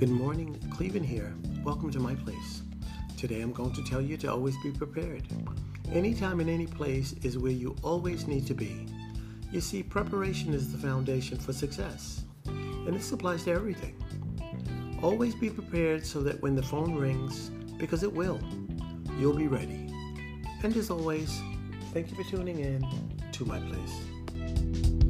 Good morning, Clevin here. Welcome to my place. Today I'm going to tell you to always be prepared. Anytime and any place is where you always need to be. You see, preparation is the foundation for success, and this applies to everything. Always be prepared so that when the phone rings, because it will, you'll be ready. And as always, thank you for tuning in to my place.